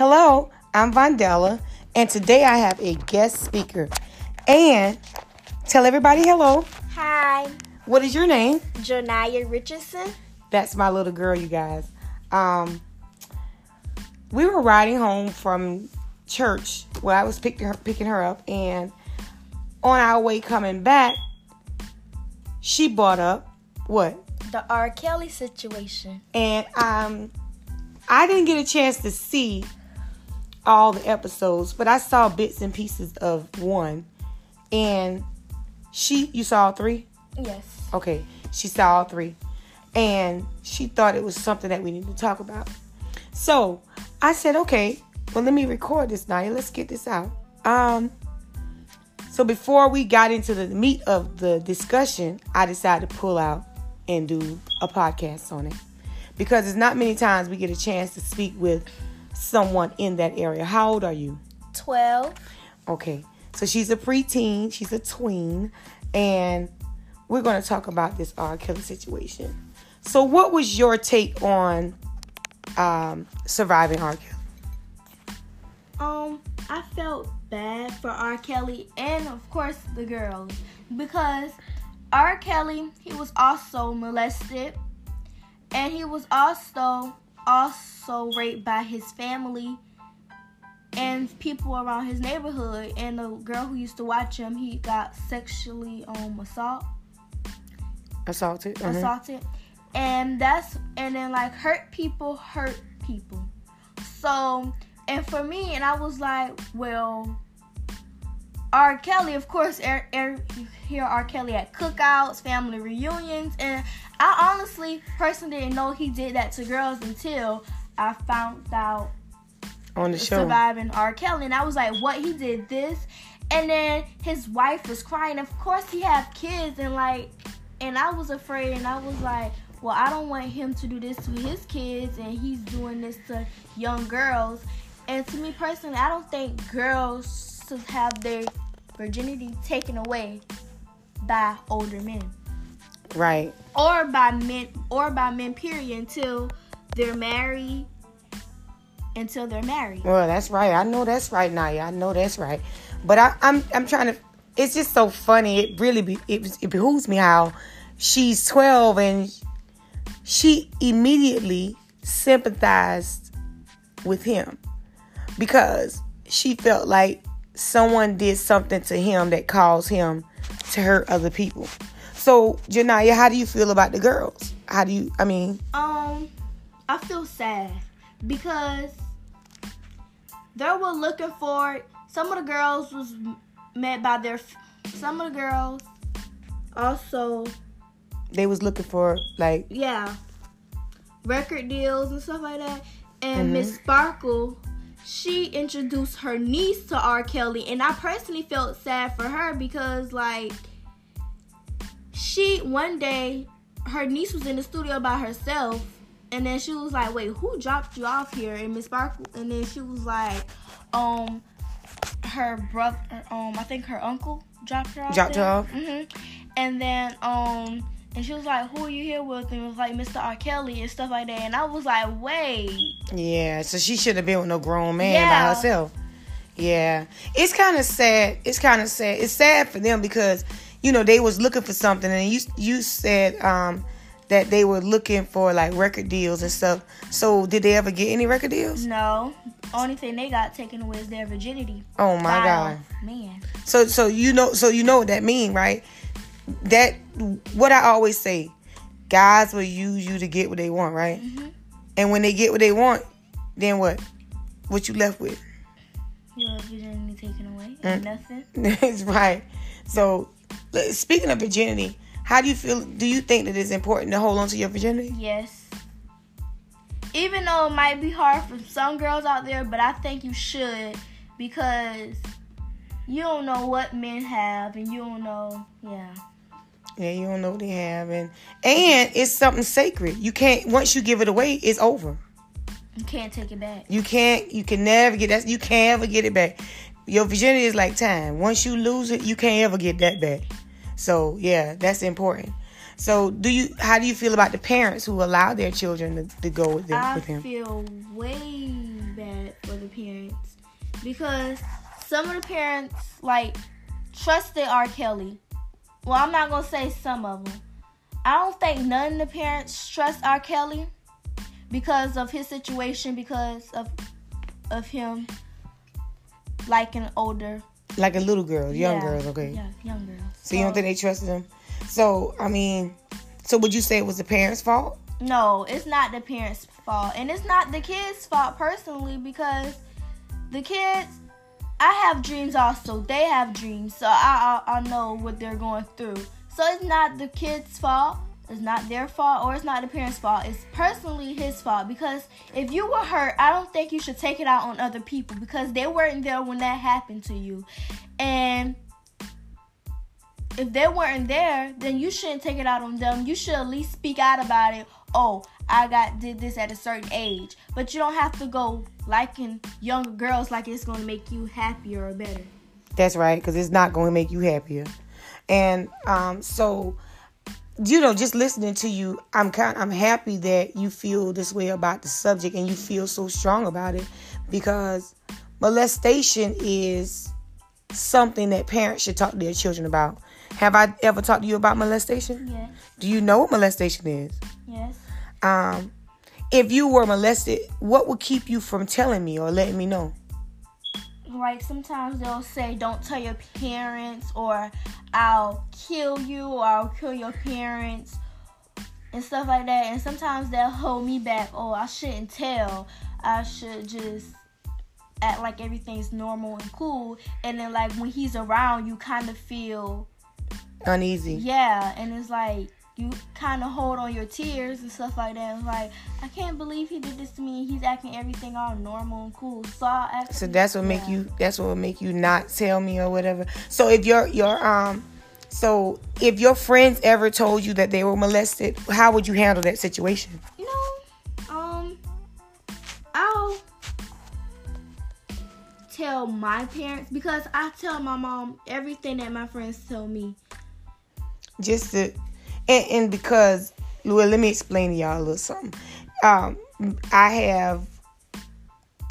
Hello, I'm Vondella, and today I have a guest speaker. And tell everybody hello. Hi, What is your name? Janaya Richardson. That's my little girl, you guys. Um, we were riding home from church where I was picking her, picking her up, and on our way coming back, she brought up what? The R. Kelly situation. and um, I didn't get a chance to see all the episodes, but I saw bits and pieces of one. And she, you saw all three? Yes. Okay, she saw all three, and she thought it was something that we needed to talk about. So I said, okay, well let me record this now. Let's get this out. Um. So before we got into the meat of the discussion, I decided to pull out and do a podcast on it because it's not many times we get a chance to speak with someone in that area. How old are you? 12. Okay, so she's a preteen, she's a tween, and we're going to talk about this R. Kelly situation. So, what was your take on um, surviving R. Kelly? Um, I felt bad for R. Kelly and, of course, the girls because R. Kelly, he was also molested and he was also also raped by his family and people around his neighborhood and the girl who used to watch him he got sexually um assault Assaulted? Mhm. assaulted and that's and then like hurt people hurt people so and for me and i was like well r kelly of course er, er, you hear r kelly at cookouts family reunions and i honestly personally didn't know he did that to girls until i found out On the show. surviving R. Kelly, and I was like, "What? He did this?" And then his wife was crying. Of course, he had kids, and like, and I was afraid, and I was like, "Well, I don't want him to do this to his kids, and he's doing this to young girls." And to me personally, I don't think girls should have their virginity taken away by older men Right. or by men or by men period until they're married until they're married. Well, that's right. I know that's right, Naya. I know that's right. But I, I'm I'm trying to. It's just so funny. It really be, it, it behooves me how she's 12 and she immediately sympathized with him because she felt like someone did something to him that caused him to hurt other people. So, Janaya, how do you feel about the girls? How do you? I mean, Um, I feel sad because they were looking for some of the girls was met by their some of the girls also they was looking for like yeah record deals and stuff like that and miss sparkle she introduced her niece to r. Kelly and i personally felt sad for her because like she one day her niece was in the studio by herself and then she was like wait who dropped you off here? And miss sparkle and then she was like um her brother um i think her uncle dropped her off Dropped her off? hmm and then um and she was like, "Who are you here with?" And it was like Mr. R. Kelly and stuff like that. And I was like, "Wait, Yeah, so she shouldn't have been with no grown man by herself. Yeah, it's kind of sad. It's kind of sad. It's sad for them because you know they was looking for something, and you you said um that they were looking for like record deals and stuff. So did they ever get any record deals? no." Only thing they got taken away is their virginity. Oh my god. man. So so you know so you know what that mean, right? That what I always say, guys will use you to get what they want, right? Mhm. And when they get what they want, then what? What you left with? Your virginity taken away. Mm. Nothing. That's right. So, speaking of virginity, how do you feel? Do you think that it's important to hold on to your virginity? Yes. Even though it might be hard for some girls out there, but I think you should because you don't know what men have, and you don't know. Yeah. Yeah, you don't know what they have, and and it's something sacred. You can't once you give it away, it's over. You can't take it back. You can't. You can never get that. You can't ever get it back. Your virginity is like time. Once you lose it, you can't ever get that back. So yeah, that's important. So do you? How do you feel about the parents who allow their children to, to go with them? I with him? feel way bad for the parents because some of the parents like trusted R. Kelly. Well, I'm not gonna say some of them. I don't think none of the parents trust R. Kelly because of his situation, because of of him like an older, Like a little girl, young yeah, girls, okay. yeah, young girls. So you don't think they trusted him? So I mean, so would you say it was the parents' fault? No, it's not the parents' fault. And it's not the kids' fault personally because the kids I have dreams also. They have dreams. So I I, I know what they're going through. So it's not the kids' fault. It's not their fault or it's not the parents' fault. It's personally his fault because if you were hurt, I don't think you should take it out on other people because they weren't there when that happened to you. And if they weren't there, then you shouldn't take it out on them. You should at least speak out about it. Oh, I got did this at a certain age, but you don't have to go liking younger girls like it's gonna make you happier or better. That's right, because it's not going to make you happier. And um, so, you know, just listening to you, I'm kind, I'm happy that you feel this way about the subject and you feel so strong about it, because molestation is something that parents should talk to their children about. Have I ever talked to you about molestation? Yes, Do you know what molestation is? yes. Um, if you were molested, what would keep you from telling me or letting me know? Like sometimes they'll say, "Don't tell your parents," or "I'll kill you," or "I'll kill your parents," and stuff like that. And sometimes they'll hold me back. Oh, I shouldn't tell. I should just act like everything's normal and cool. And then like when he's around, you kind of feel Uneasy. yeah, and it's like you kind of hold on your tears and stuff like that. It's like I can't believe he did this to me. He's acting everything all normal and cool. So I act. So that's what make you that's what would make you not tell me or whatever. So if your your um so if your friends ever told you that they were molested, how would you handle that situation? You know, um, I'll tell my parents because I tell my mom everything that my friends tell me. Just to and, and because well, let me explain to y'all a little something. Um I have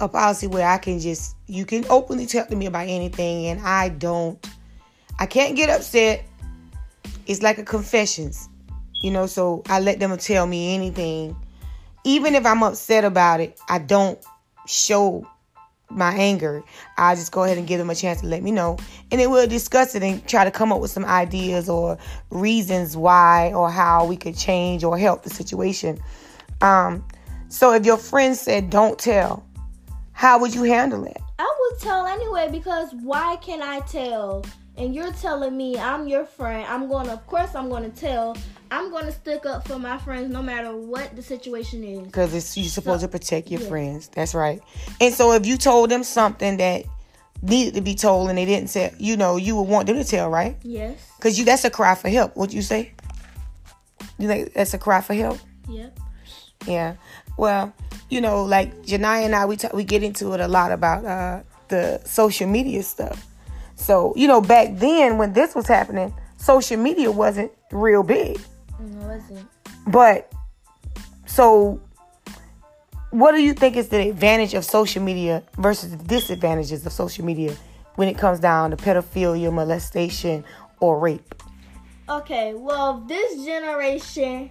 a policy where I can just you can openly talk to me about anything and I don't I can't get upset. It's like a confessions. You know, so I let them tell me anything. Even if I'm upset about it, I don't show my anger. I just go ahead and give them a chance to let me know. And then we'll discuss it and try to come up with some ideas or reasons why or how we could change or help the situation. Um, so if your friend said don't tell, how would you handle it? I would tell anyway because why can I tell? And you're telling me I'm your friend. I'm going to, of course, I'm going to tell. I'm going to stick up for my friends no matter what the situation is. Because it's you're supposed So- to protect your yeah. friends. That's right. And so if you told them something that needed to be told and they didn't say, you know, you would want them to tell, right? Yes. Because you that's a cry for help. What you say? You think that's a cry for help? Yep. Yeah. Well, you know, like Janai and I, we talk, we get into it a lot about uh, the social media stuff. So you know, back then when this was happening, social media wasn't real big. No, it wasn't. But so, what do you think is the advantage of social media versus the disadvantages of social media when it comes down to pedophilia, molestation, or rape? Okay, well, this generation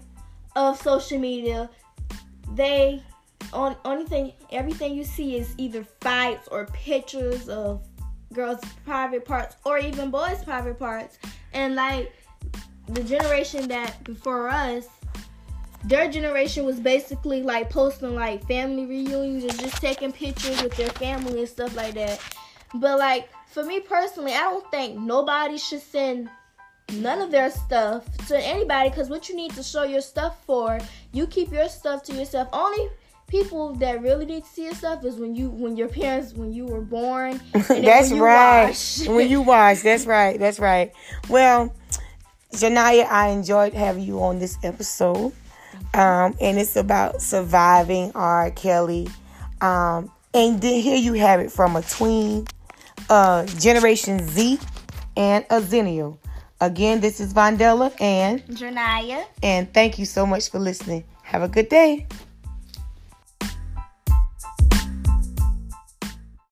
of social media, they on only thing everything you see is either fights or pictures of girls' private parts or even boys' private parts. And like the generation that before us, their generation was basically like posting like family reunions and just taking pictures with their family and stuff like that. But like for me personally, I don't think nobody should send none of their stuff to anybody because what you need to show your stuff for, you keep your stuff to yourself. Only people that really need to see your stuff is when you when your parents when you were born. and then that's when right. wash. when you watch, that's right. That's right. Well, Janaya, I enjoyed having you on this episode. Um, and it's about surviving R. Kelly. Um, and then here you have it from a tween, uh, Generation Z, and a Xennial. Again, this is Vondella, and Janaya. and thank you so much for listening. Have a good day.